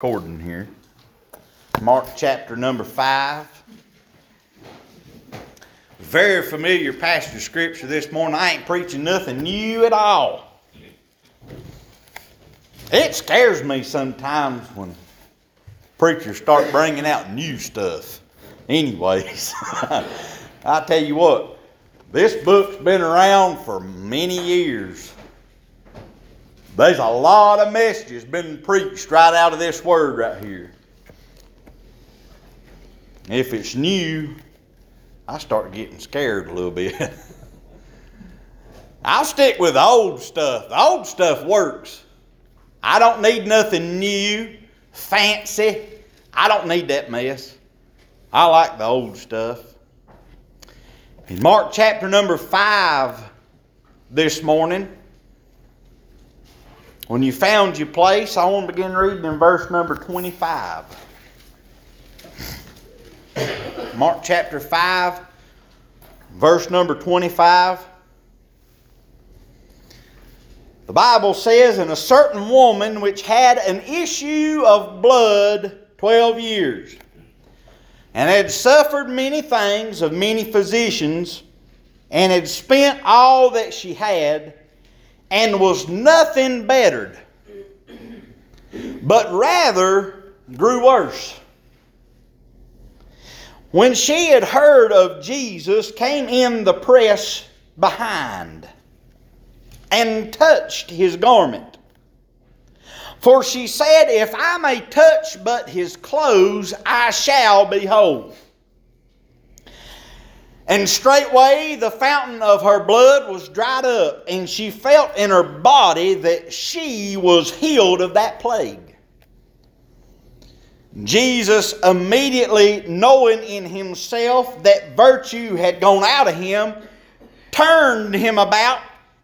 recording here. Mark chapter number 5. Very familiar passage scripture this morning. I ain't preaching nothing new at all. It scares me sometimes when preachers start bringing out new stuff. Anyways, I tell you what, this book's been around for many years. There's a lot of messages been preached right out of this word right here. If it's new, I start getting scared a little bit. I'll stick with the old stuff. The old stuff works. I don't need nothing new, fancy. I don't need that mess. I like the old stuff. In Mark chapter number 5 this morning, when you found your place, I want to begin reading in verse number 25. Mark chapter 5, verse number 25. The Bible says, And a certain woman which had an issue of blood 12 years, and had suffered many things of many physicians, and had spent all that she had, and was nothing bettered, but rather grew worse. When she had heard of Jesus, came in the press behind and touched his garment. For she said, If I may touch but his clothes, I shall be whole. And straightway the fountain of her blood was dried up, and she felt in her body that she was healed of that plague. Jesus, immediately knowing in himself that virtue had gone out of him, turned him about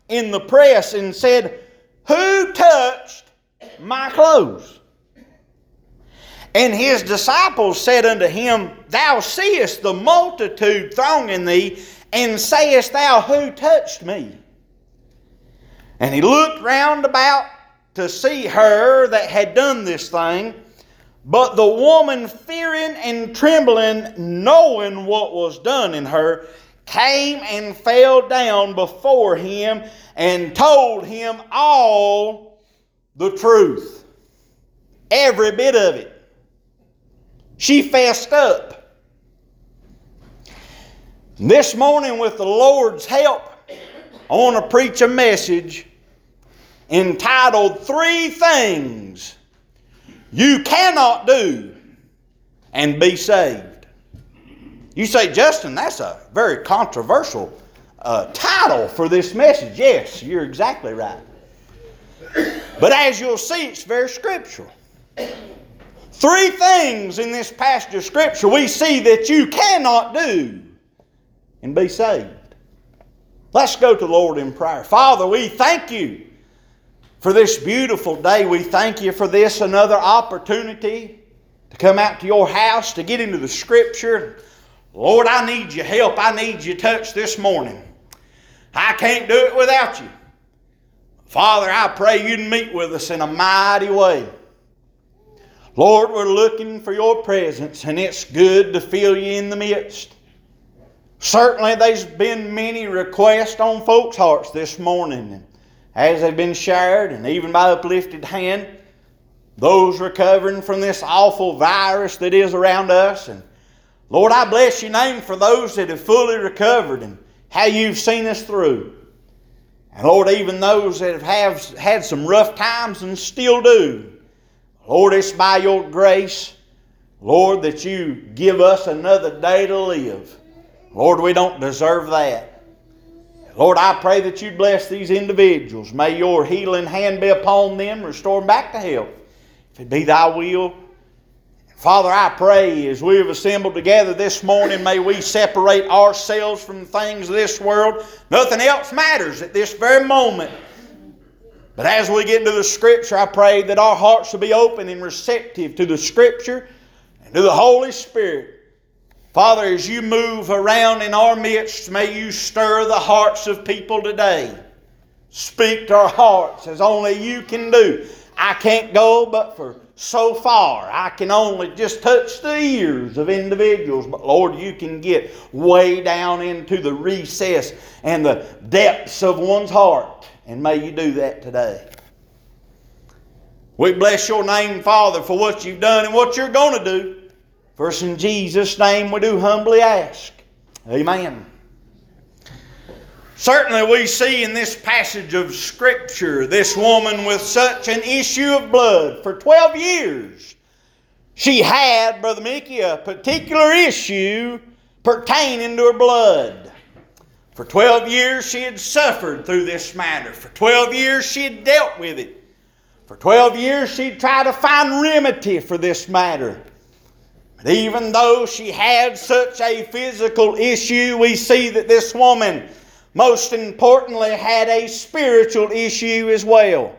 in the press and said, Who touched my clothes? And his disciples said unto him, Thou seest the multitude thronging thee, and sayest thou, Who touched me? And he looked round about to see her that had done this thing. But the woman, fearing and trembling, knowing what was done in her, came and fell down before him and told him all the truth. Every bit of it. She fessed up. This morning, with the Lord's help, I want to preach a message entitled Three Things You Cannot Do and Be Saved. You say, Justin, that's a very controversial uh, title for this message. Yes, you're exactly right. But as you'll see, it's very scriptural. Three things in this passage of Scripture we see that you cannot do and be saved. Let's go to the Lord in prayer. Father, we thank you for this beautiful day. We thank you for this another opportunity to come out to your house, to get into the Scripture. Lord, I need your help. I need your touch this morning. I can't do it without you. Father, I pray you'd meet with us in a mighty way. Lord, we're looking for your presence, and it's good to feel you in the midst. Certainly, there's been many requests on folks' hearts this morning, as they've been shared, and even by uplifted hand, those recovering from this awful virus that is around us. And Lord, I bless your name for those that have fully recovered and how you've seen us through. And Lord, even those that have had some rough times and still do. Lord, it's by your grace, Lord, that you give us another day to live. Lord, we don't deserve that. Lord, I pray that you bless these individuals. May your healing hand be upon them, restore them back to health. If it be thy will. Father, I pray as we have assembled together this morning, may we separate ourselves from things of this world. Nothing else matters at this very moment. But as we get into the Scripture, I pray that our hearts will be open and receptive to the Scripture and to the Holy Spirit. Father, as you move around in our midst, may you stir the hearts of people today. Speak to our hearts as only you can do. I can't go, but for so far. I can only just touch the ears of individuals, but Lord, you can get way down into the recess and the depths of one's heart. And may you do that today. We bless your name, Father, for what you've done and what you're going to do. First, in Jesus' name, we do humbly ask. Amen. Certainly, we see in this passage of Scripture this woman with such an issue of blood for 12 years. She had, Brother Mickey, a particular issue pertaining to her blood. For 12 years, she had suffered through this matter. For 12 years, she had dealt with it. For 12 years, she'd tried to find remedy for this matter. But even though she had such a physical issue, we see that this woman most importantly, had a spiritual issue as well.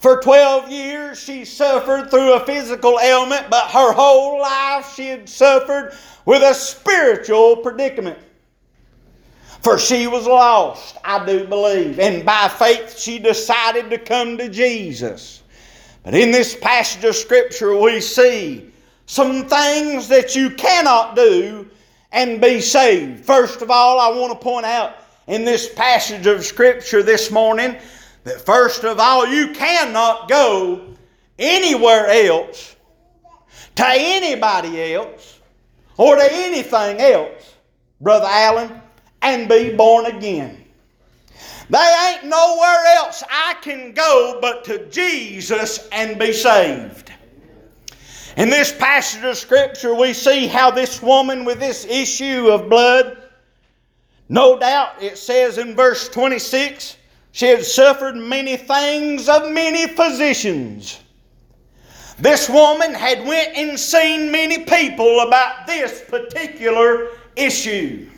For 12 years, she suffered through a physical ailment, but her whole life she had suffered with a spiritual predicament. For she was lost, I do believe, and by faith she decided to come to Jesus. But in this passage of Scripture, we see some things that you cannot do and be saved. First of all, I want to point out in this passage of Scripture this morning that first of all, you cannot go anywhere else, to anybody else, or to anything else, Brother Allen, and be born again. They ain't nowhere else I can go but to Jesus and be saved. In this passage of Scripture, we see how this woman with this issue of blood no doubt it says in verse 26 she had suffered many things of many physicians. This woman had went and seen many people about this particular issue.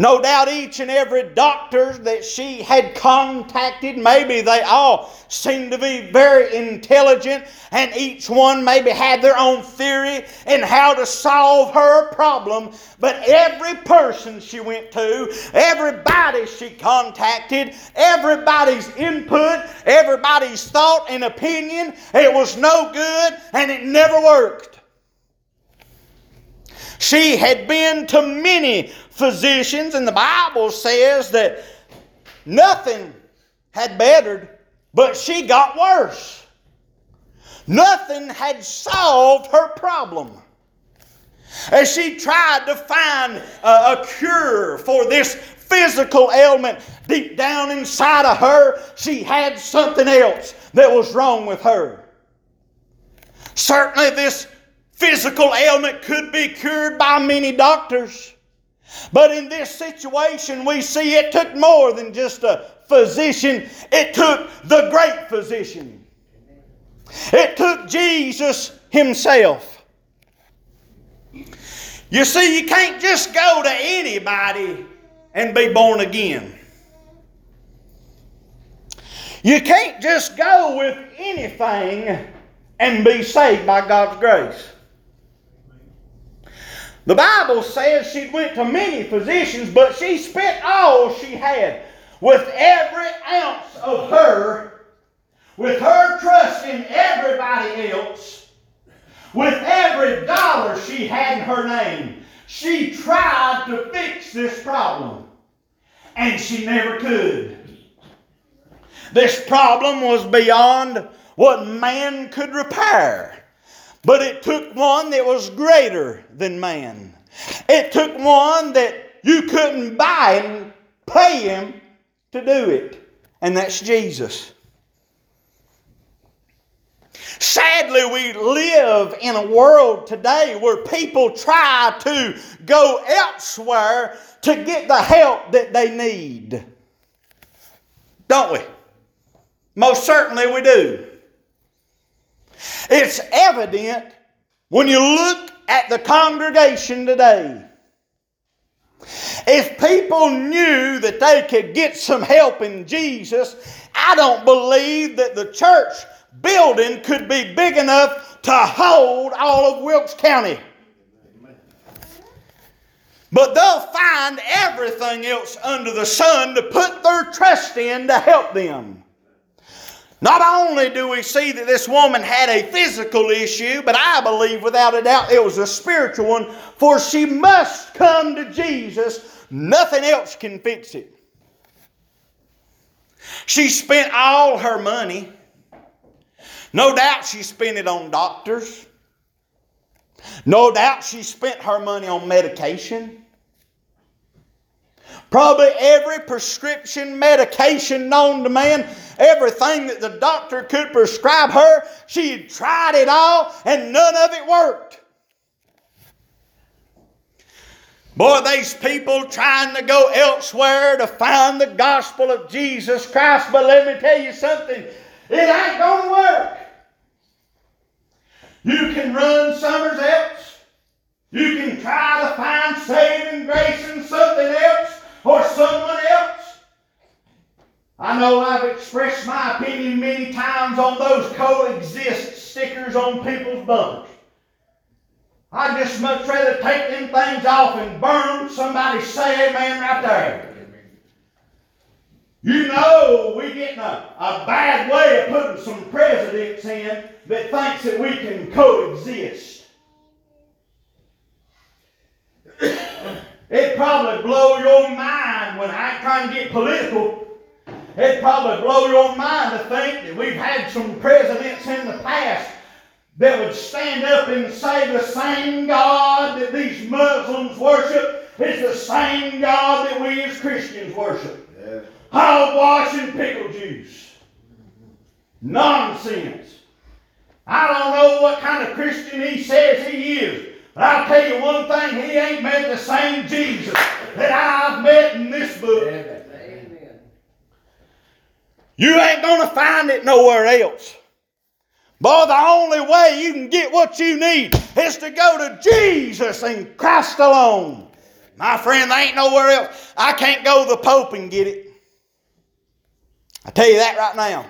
No doubt each and every doctor that she had contacted, maybe they all seemed to be very intelligent, and each one maybe had their own theory in how to solve her problem. But every person she went to, everybody she contacted, everybody's input, everybody's thought and opinion, it was no good and it never worked. She had been to many physicians, and the Bible says that nothing had bettered, but she got worse. Nothing had solved her problem. As she tried to find a, a cure for this physical ailment, deep down inside of her, she had something else that was wrong with her. Certainly, this Physical ailment could be cured by many doctors. But in this situation, we see it took more than just a physician, it took the great physician. It took Jesus Himself. You see, you can't just go to anybody and be born again. You can't just go with anything and be saved by God's grace. The Bible says she went to many physicians, but she spent all she had with every ounce of her, with her trust in everybody else, with every dollar she had in her name. She tried to fix this problem, and she never could. This problem was beyond what man could repair. But it took one that was greater than man. It took one that you couldn't buy and pay him to do it. And that's Jesus. Sadly, we live in a world today where people try to go elsewhere to get the help that they need. Don't we? Most certainly we do. It's evident when you look at the congregation today. If people knew that they could get some help in Jesus, I don't believe that the church building could be big enough to hold all of Wilkes County. But they'll find everything else under the sun to put their trust in to help them. Not only do we see that this woman had a physical issue, but I believe without a doubt it was a spiritual one, for she must come to Jesus. Nothing else can fix it. She spent all her money. No doubt she spent it on doctors. No doubt she spent her money on medication. Probably every prescription medication known to man, everything that the doctor could prescribe her, she had tried it all and none of it worked. Boy, these people trying to go elsewhere to find the gospel of Jesus Christ, but let me tell you something, it ain't going to work. You can run somewhere else. You can try to find saving grace in something else or someone else. I know I've expressed my opinion many times on those coexist stickers on people's bumpers. I'd just much rather take them things off and burn. Somebody say amen right there. You know we're getting a, a bad way of putting some presidents in that thinks that we can coexist. It'd probably blow your mind when I trying to get political. It'd probably blow your mind to think that we've had some presidents in the past that would stand up and say the same God that these Muslims worship is the same God that we as Christians worship. Yeah. Hogwash and pickle juice. Nonsense. I don't know what kind of Christian he says he is. But I'll tell you one thing, he ain't met the same Jesus that I've met in this book. Amen. You ain't going to find it nowhere else. Boy, the only way you can get what you need is to go to Jesus and Christ alone. My friend, there ain't nowhere else. I can't go to the Pope and get it. I tell you that right now.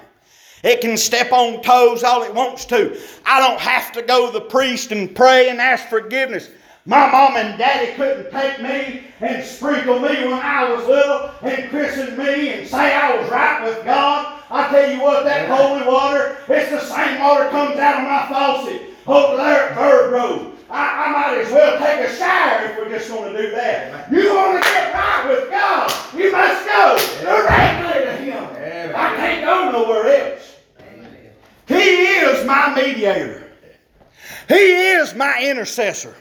It can step on toes all it wants to. I don't have to go to the priest and pray and ask forgiveness. My mom and daddy couldn't take me and sprinkle me when I was little and christen me and say I was right with God. I tell you what, that holy water, it's the same water comes out of my faucet over there at Bird Road. I, I, might as well take a shower if we're just going to do that. You want to get right with God, you must go directly to Him. I can't go nowhere else. He is my mediator. He is my intercessor.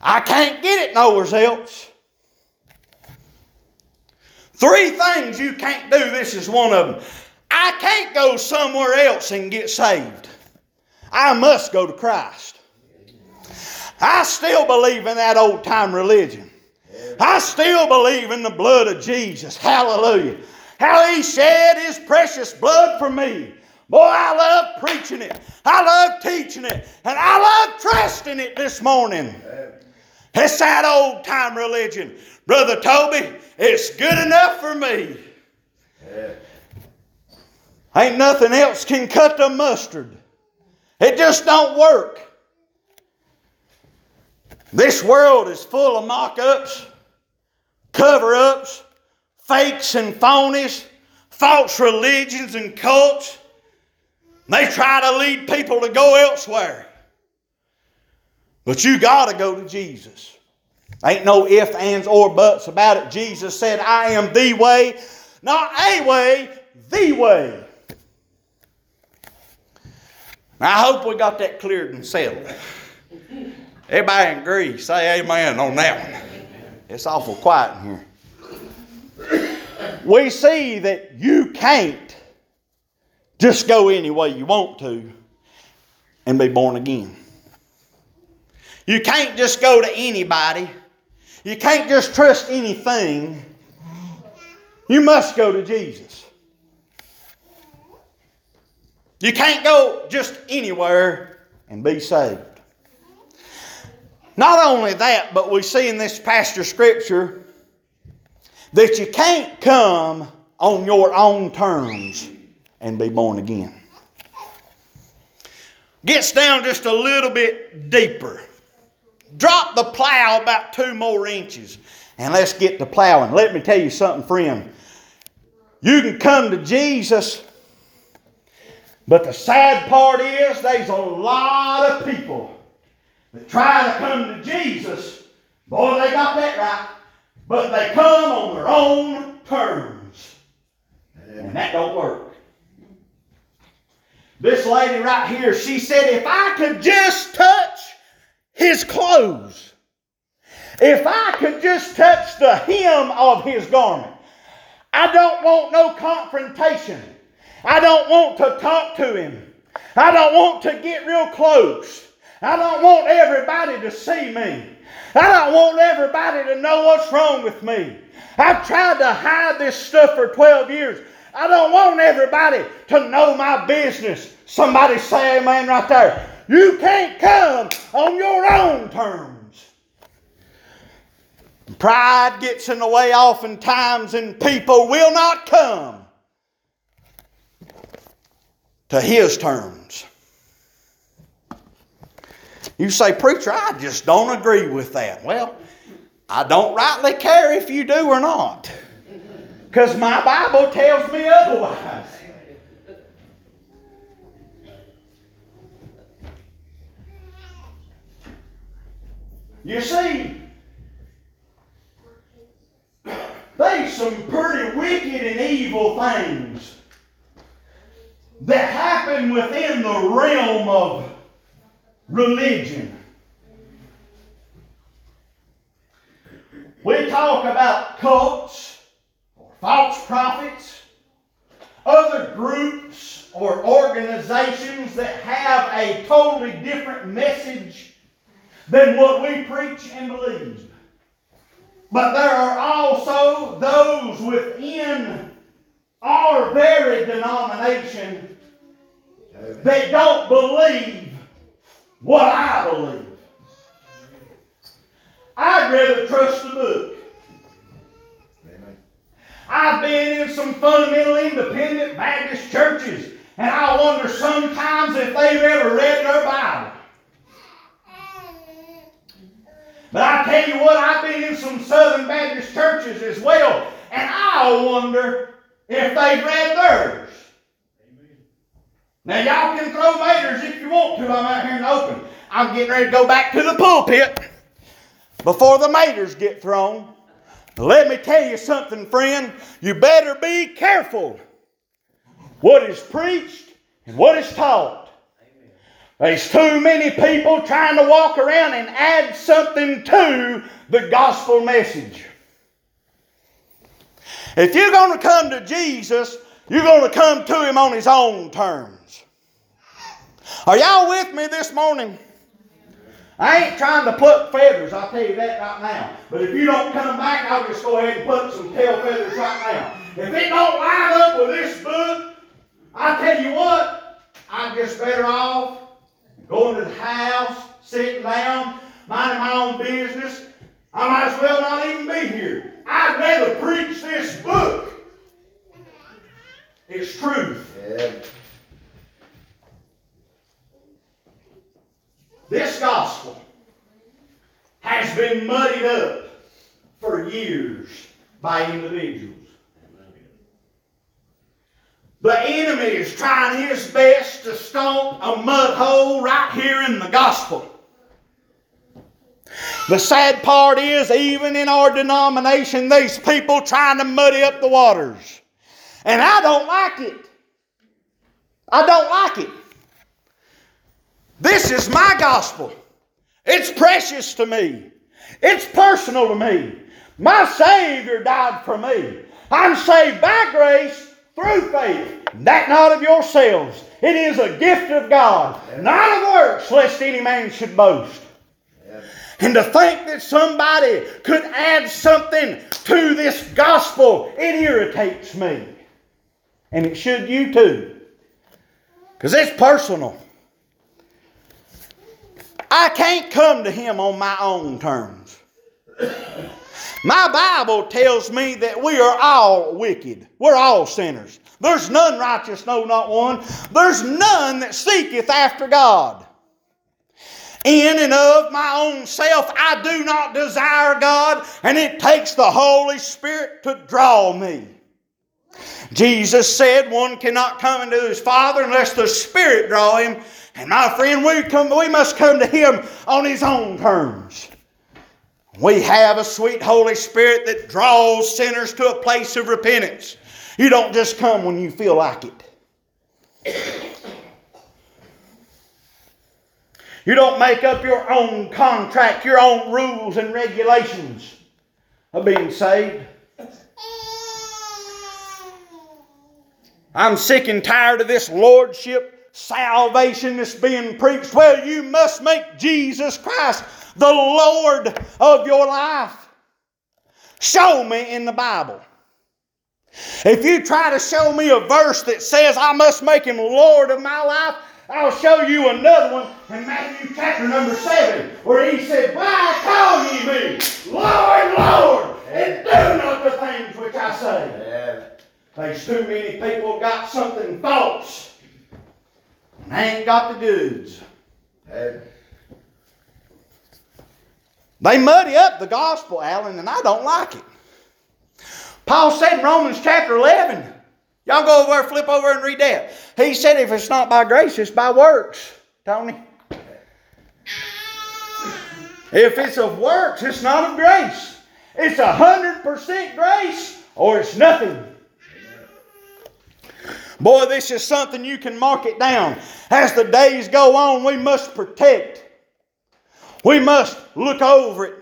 I can't get it nowhere else. Three things you can't do. This is one of them. I can't go somewhere else and get saved. I must go to Christ. I still believe in that old time religion. I still believe in the blood of Jesus. Hallelujah. How he shed his precious blood for me. Boy, I love preaching it. I love teaching it. And I love trusting it this morning. It's that old time religion. Brother Toby, it's good enough for me. Ain't nothing else can cut the mustard. It just don't work. This world is full of mock ups, cover ups, fakes and phonies, false religions and cults. They try to lead people to go elsewhere. But you got to go to Jesus. Ain't no ifs, ands, or buts about it. Jesus said, I am the way, not a way, the way. Now, I hope we got that cleared and settled. Everybody agree. Say amen on that one. It's awful quiet in here. We see that you can't just go any way you want to and be born again. You can't just go to anybody. You can't just trust anything. You must go to Jesus. You can't go just anywhere and be saved. Not only that, but we see in this pastor scripture that you can't come on your own terms and be born again. Gets down just a little bit deeper. Drop the plow about two more inches and let's get to plowing. Let me tell you something, friend. You can come to Jesus But the sad part is there's a lot of people that try to come to Jesus. Boy, they got that right. But they come on their own terms. And that don't work. This lady right here, she said, if I could just touch his clothes, if I could just touch the hem of his garment, I don't want no confrontation. I don't want to talk to him. I don't want to get real close. I don't want everybody to see me. I don't want everybody to know what's wrong with me. I've tried to hide this stuff for 12 years. I don't want everybody to know my business. Somebody say amen right there. You can't come on your own terms. Pride gets in the way oftentimes, and people will not come to his terms. You say, Preacher, I just don't agree with that. Well, I don't rightly care if you do or not. Because my Bible tells me otherwise. You see, there's some pretty wicked and evil things that happen within the realm of religion. We talk about cults or false prophets, other groups or organizations that have a totally different message than what we preach and believe. But there are also those within our very denomination that don't believe what I believe. I'd rather trust the book. I've been in some fundamental independent Baptist churches, and I wonder sometimes if they've ever read their Bible. But I tell you what, I've been in some Southern Baptist churches as well, and I wonder if they've read theirs. Now, y'all can throw maters if you want to. I'm out here in the open. I'm getting ready to go back to the pulpit before the maters get thrown. Let me tell you something, friend. You better be careful what is preached and what is taught. There's too many people trying to walk around and add something to the gospel message. If you're going to come to Jesus, you're going to come to Him on His own terms. Are y'all with me this morning? I ain't trying to pluck feathers, I'll tell you that right now. But if you don't come back, I'll just go ahead and pluck some tail feathers right now. If it don't line up with this book, I tell you what, I'm just better off going to the house, sitting down, minding my own business. I might as well not even be here. I'd rather preach this book. It's truth. Yeah. This gospel has been muddied up for years by individuals. The enemy is trying his best to stomp a mud hole right here in the gospel. The sad part is, even in our denomination, these people trying to muddy up the waters. And I don't like it. I don't like it. This is my gospel. It's precious to me. It's personal to me. My Savior died for me. I'm saved by grace through faith, that not of yourselves. It is a gift of God, not of works, lest any man should boast. And to think that somebody could add something to this gospel, it irritates me. And it should you too. Because it's personal. I can't come to Him on my own terms. My Bible tells me that we are all wicked. We're all sinners. There's none righteous, no, not one. There's none that seeketh after God. In and of my own self, I do not desire God, and it takes the Holy Spirit to draw me. Jesus said one cannot come into his Father unless the Spirit draw him. And my friend, we, come, we must come to him on his own terms. We have a sweet Holy Spirit that draws sinners to a place of repentance. You don't just come when you feel like it. You don't make up your own contract, your own rules and regulations of being saved. I'm sick and tired of this lordship salvation that's being preached. Well, you must make Jesus Christ the Lord of your life. Show me in the Bible. If you try to show me a verse that says I must make him Lord of my life, I'll show you another one in Matthew chapter number 7 where he said, Why call ye me Lord, Lord, and do not the things which I say? Yeah. There's too many people got something false and they ain't got the goods. They muddy up the gospel, Alan, and I don't like it. Paul said in Romans chapter 11, y'all go over, flip over and read that. He said if it's not by grace, it's by works. Tony? If it's of works, it's not of grace. It's a hundred percent grace or it's nothing. Boy, this is something you can mark it down. As the days go on, we must protect. We must look over it.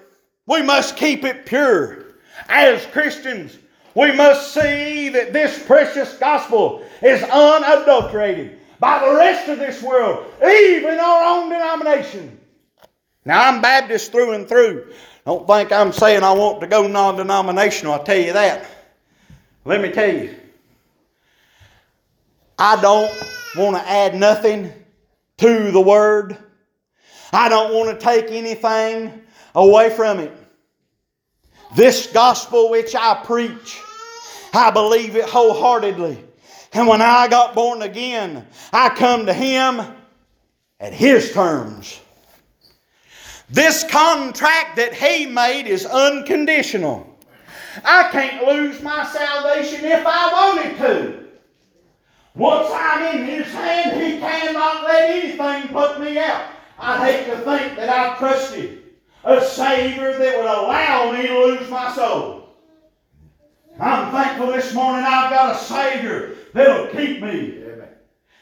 We must keep it pure. As Christians, we must see that this precious gospel is unadulterated by the rest of this world, even our own denomination. Now, I'm Baptist through and through. Don't think I'm saying I want to go non denominational, I'll tell you that. Let me tell you, I don't want to add nothing to the Word. I don't want to take anything away from it. This gospel which I preach, I believe it wholeheartedly. And when I got born again, I come to Him at His terms. This contract that He made is unconditional. I can't lose my salvation if I wanted to. Once I'm in His hand, He cannot let anything put me out. I'd hate to think that I trusted a Savior that would allow me to lose my soul. I'm thankful this morning I've got a Savior that'll keep me.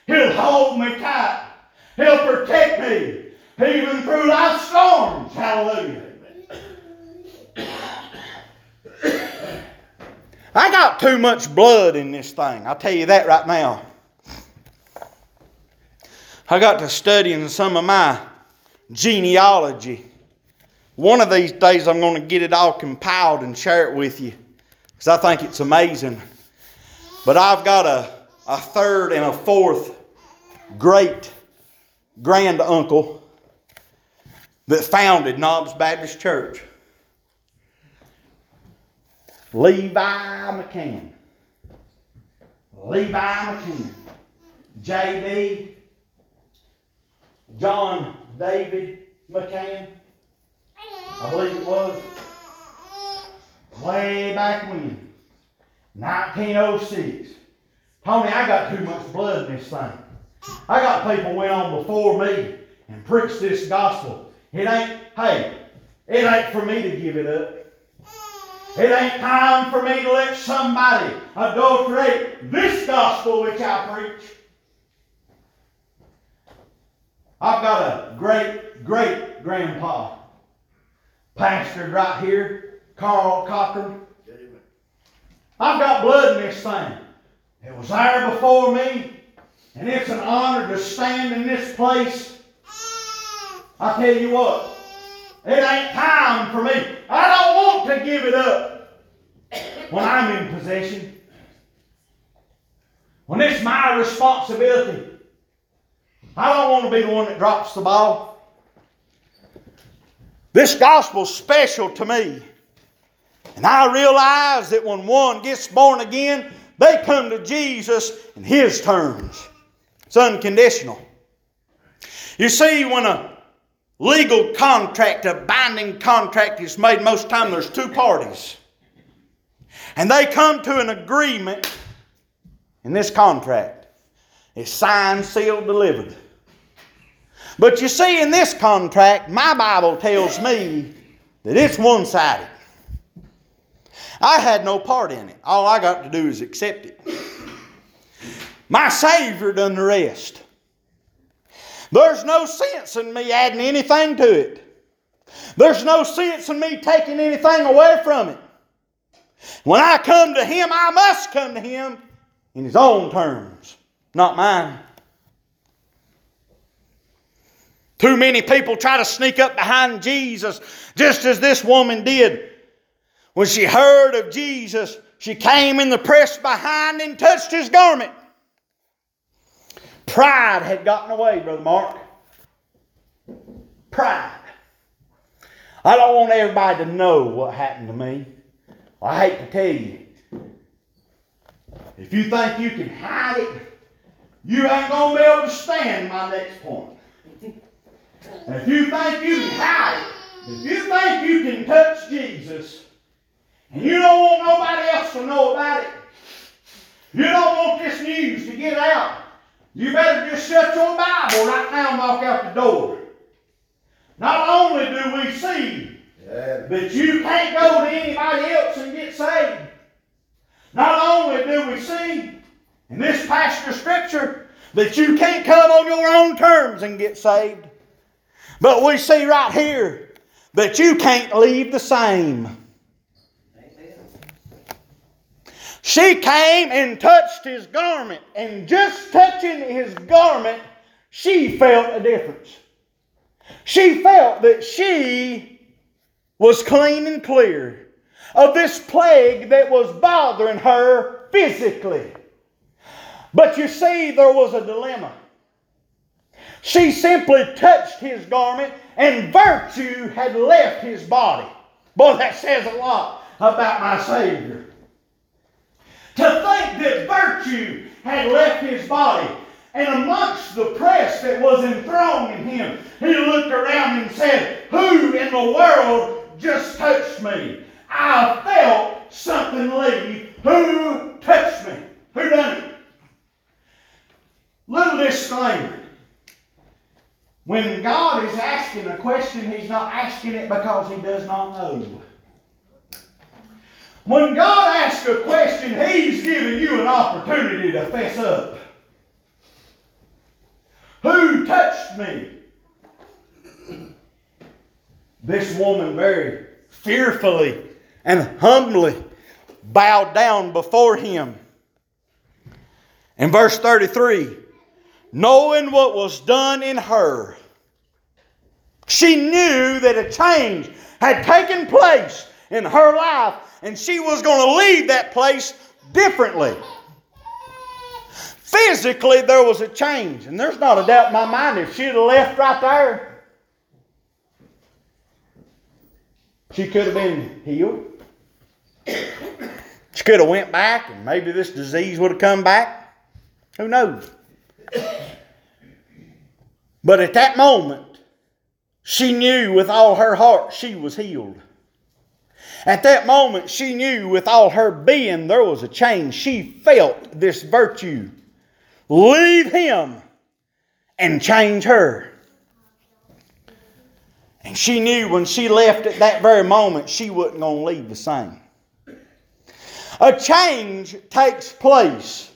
He'll hold me tight. He'll protect me even through life's storms. Hallelujah. I got too much blood in this thing. I'll tell you that right now. I got to studying some of my genealogy. One of these days, I'm going to get it all compiled and share it with you because I think it's amazing. But I've got a, a third and a fourth great grand uncle that founded Nobbs Baptist Church. Levi McCann. Levi McCann. J.D. John David McCann. I believe it was. Way back when. 1906. Tony, I got too much blood in this thing. I got people went on before me and preached this gospel. It ain't, hey, it ain't for me to give it up. It ain't time for me to let somebody adulterate this gospel which I preach. I've got a great great grandpa, pastored right here, Carl Cochran. I've got blood in this thing. It was there before me, and it's an honor to stand in this place. I tell you what, it ain't time for me. I don't want to give it up when I'm in possession. When it's my responsibility. I don't want to be the one that drops the ball. This gospel's special to me. And I realize that when one gets born again, they come to Jesus in His terms. It's unconditional. You see, when a legal contract, a binding contract is made, most time there's two parties. And they come to an agreement in this contract. It's signed, sealed, delivered. But you see, in this contract, my Bible tells me that it's one sided. I had no part in it. All I got to do is accept it. My Savior done the rest. There's no sense in me adding anything to it. There's no sense in me taking anything away from it. When I come to Him, I must come to Him in His own terms, not mine. Too many people try to sneak up behind Jesus, just as this woman did. When she heard of Jesus, she came in the press behind and touched his garment. Pride had gotten away, Brother Mark. Pride. I don't want everybody to know what happened to me. I hate to tell you. If you think you can hide it, you ain't going to be able to stand my next point. If you think you can hide it, if you think you can touch Jesus, and you don't want nobody else to know about it, you don't want this news to get out, you better just shut your Bible right now and walk out the door. Not only do we see that you can't go to anybody else and get saved, not only do we see in this passage of Scripture that you can't come on your own terms and get saved, but we see right here that you can't leave the same. She came and touched his garment, and just touching his garment, she felt a difference. She felt that she was clean and clear of this plague that was bothering her physically. But you see, there was a dilemma. She simply touched his garment, and virtue had left his body. Boy, that says a lot about my Savior. To think that virtue had left his body. And amongst the press that was enthroned in him, he looked around and said, Who in the world just touched me? I felt something leave. Who touched me? Who done it? Little disclaimer. When God is asking a question, He's not asking it because He does not know. When God asks a question, He's giving you an opportunity to fess up. Who touched me? This woman very fearfully and humbly bowed down before him. In verse 33, knowing what was done in her, she knew that a change had taken place in her life and she was going to leave that place differently. Physically, there was a change, and there's not a doubt in my mind if she'd have left right there, she could have been healed. She could have went back, and maybe this disease would have come back. Who knows? But at that moment, she knew with all her heart she was healed. At that moment, she knew with all her being there was a change. She felt this virtue leave him and change her. And she knew when she left at that very moment, she wasn't going to leave the same. A change takes place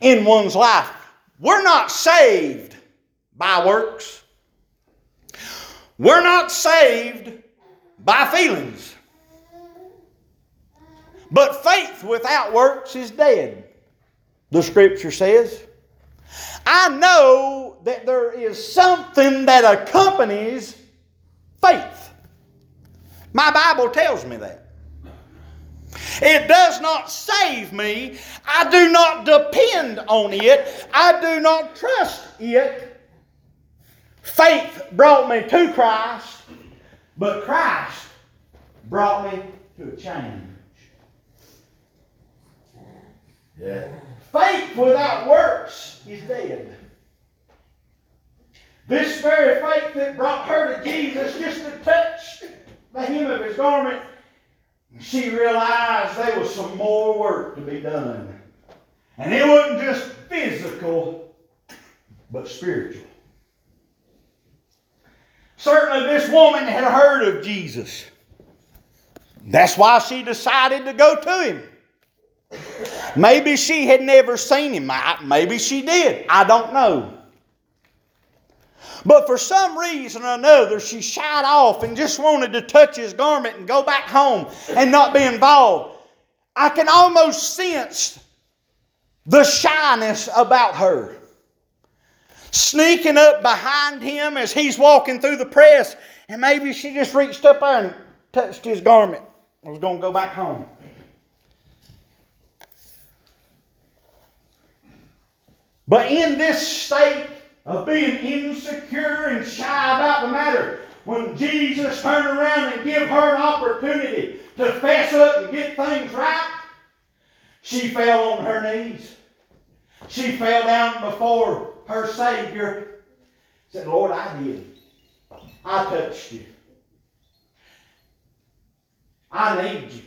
in one's life. We're not saved by works. We're not saved by feelings. But faith without works is dead, the scripture says. I know that there is something that accompanies faith. My Bible tells me that. It does not save me. I do not depend on it. I do not trust it. Faith brought me to Christ, but Christ brought me to a change. Yeah. Faith without works is dead. This very faith that brought her to Jesus just to touch the hem of his garment, she realized there was some more work to be done. And it wasn't just physical, but spiritual. Certainly, this woman had heard of Jesus. That's why she decided to go to him. Maybe she had never seen him. Maybe she did. I don't know. But for some reason or another, she shied off and just wanted to touch his garment and go back home and not be involved. I can almost sense the shyness about her. Sneaking up behind him as he's walking through the press, and maybe she just reached up there and touched his garment. I was going to go back home. But in this state of being insecure and shy about the matter, when Jesus turned around and gave her an opportunity to fess up and get things right, she fell on her knees. She fell down before her Savior. Said, Lord, I did. I touched you. I need you.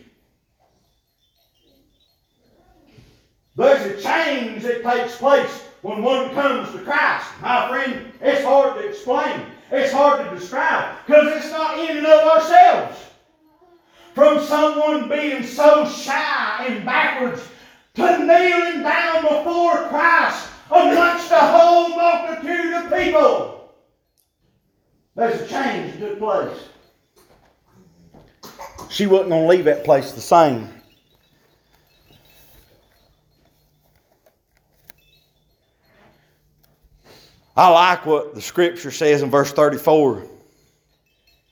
There's a change that takes place when one comes to Christ. My friend, it's hard to explain. It's hard to describe because it's not in and of ourselves. From someone being so shy and backwards to kneeling down before Christ amongst a whole multitude of people. There's a change that took place. She wasn't going to leave that place the same. I like what the scripture says in verse 34.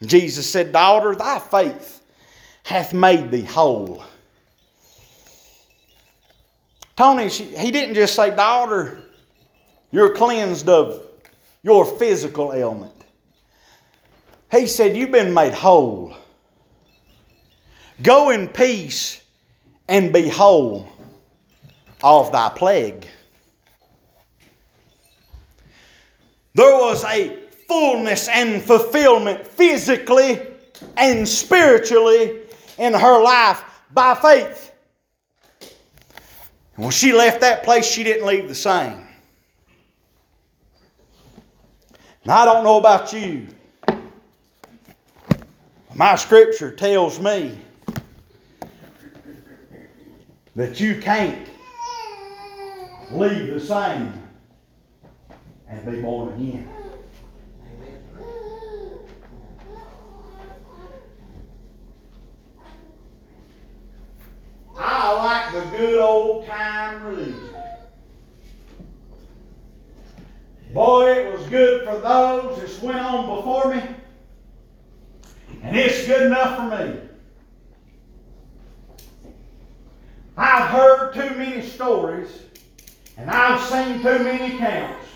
Jesus said, Daughter, thy faith hath made thee whole. Tony, she, he didn't just say, Daughter, you're cleansed of your physical ailment. He said, You've been made whole. Go in peace and be whole of thy plague. There was a fullness and fulfillment physically and spiritually in her life by faith. when she left that place, she didn't leave the same. Now, I don't know about you. My scripture tells me that you can't leave the same and be born again. I like the good old time religion. Boy, it was good for those that went on before me, and it's good enough for me. I've heard too many stories, and I've seen too many accounts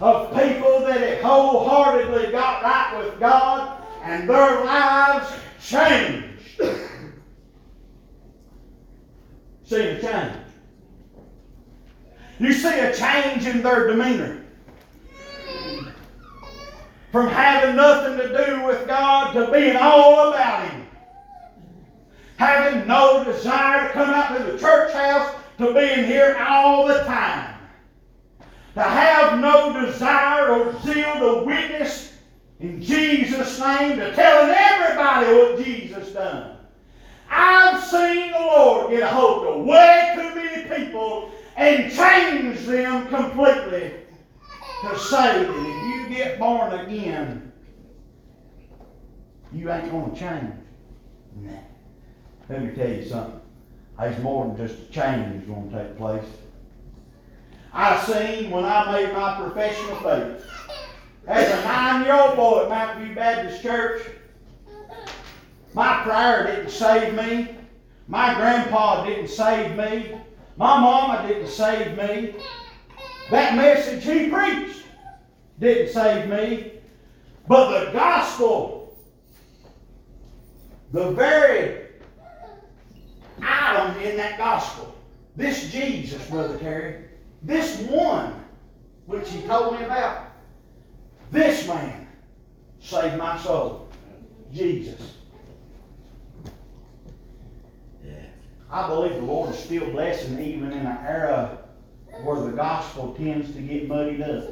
of people that had wholeheartedly got right with God and their lives changed. see a change. You see a change in their demeanor. From having nothing to do with God to being all about Him. Having no desire to come out to the church house to being here all the time to have no desire or zeal to witness in Jesus' name, to telling everybody what Jesus done. I've seen the Lord get a hold of way too many people and change them completely to say that if you get born again, you ain't going to change. Nah. Let me tell you something. There's more than just a change going to take place. I seen when I made my profession of faith. As a nine-year-old boy at Mountain View Baptist Church, my prayer didn't save me. My grandpa didn't save me. My mama didn't save me. That message he preached didn't save me. But the gospel, the very item in that gospel, this Jesus, Brother Terry, this one, which he told me about, this man saved my soul. Jesus. I believe the Lord is still blessing even in an era where the gospel tends to get muddied up.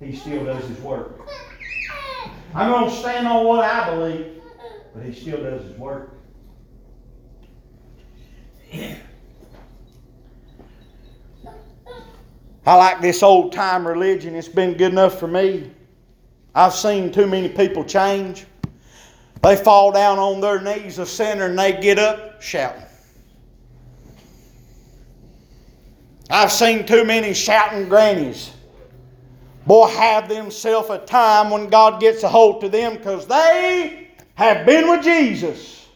He still does his work. I'm going to stand on what I believe, but he still does his work. I like this old time religion. It's been good enough for me. I've seen too many people change. They fall down on their knees a sinner and they get up shouting. I've seen too many shouting grannies. Boy, have themselves a time when God gets a hold to them because they have been with Jesus.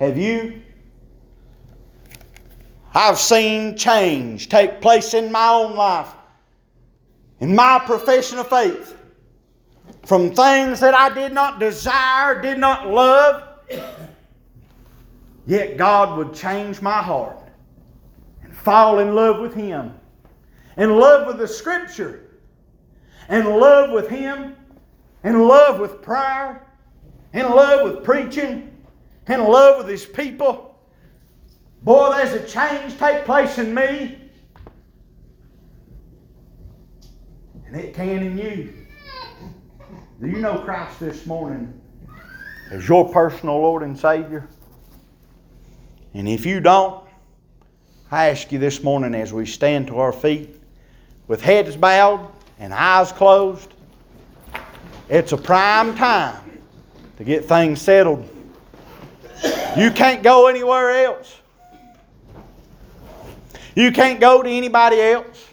Have you? I've seen change take place in my own life, in my profession of faith, from things that I did not desire, did not love, yet God would change my heart and fall in love with Him, in love with the Scripture, in love with Him, in love with prayer, in love with preaching, in love with His people. Boy, there's a change take place in me. And it can in you. Do you know Christ this morning as your personal Lord and Savior? And if you don't, I ask you this morning as we stand to our feet with heads bowed and eyes closed, it's a prime time to get things settled. You can't go anywhere else. You can't go to anybody else.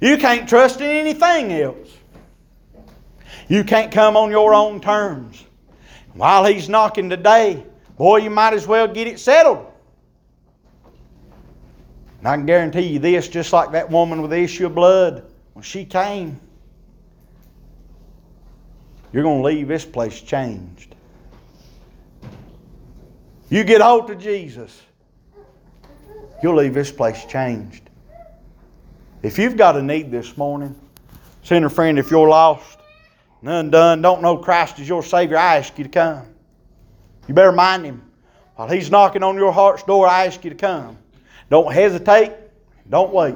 You can't trust in anything else. You can't come on your own terms. While he's knocking today, boy, you might as well get it settled. And I can guarantee you this, just like that woman with the issue of blood, when she came, you're going to leave this place changed. You get hold of Jesus you'll leave this place changed. If you've got a need this morning, sinner friend, if you're lost undone, don't know Christ as your Savior, I ask you to come. You better mind Him. While He's knocking on your heart's door, I ask you to come. Don't hesitate. Don't wait.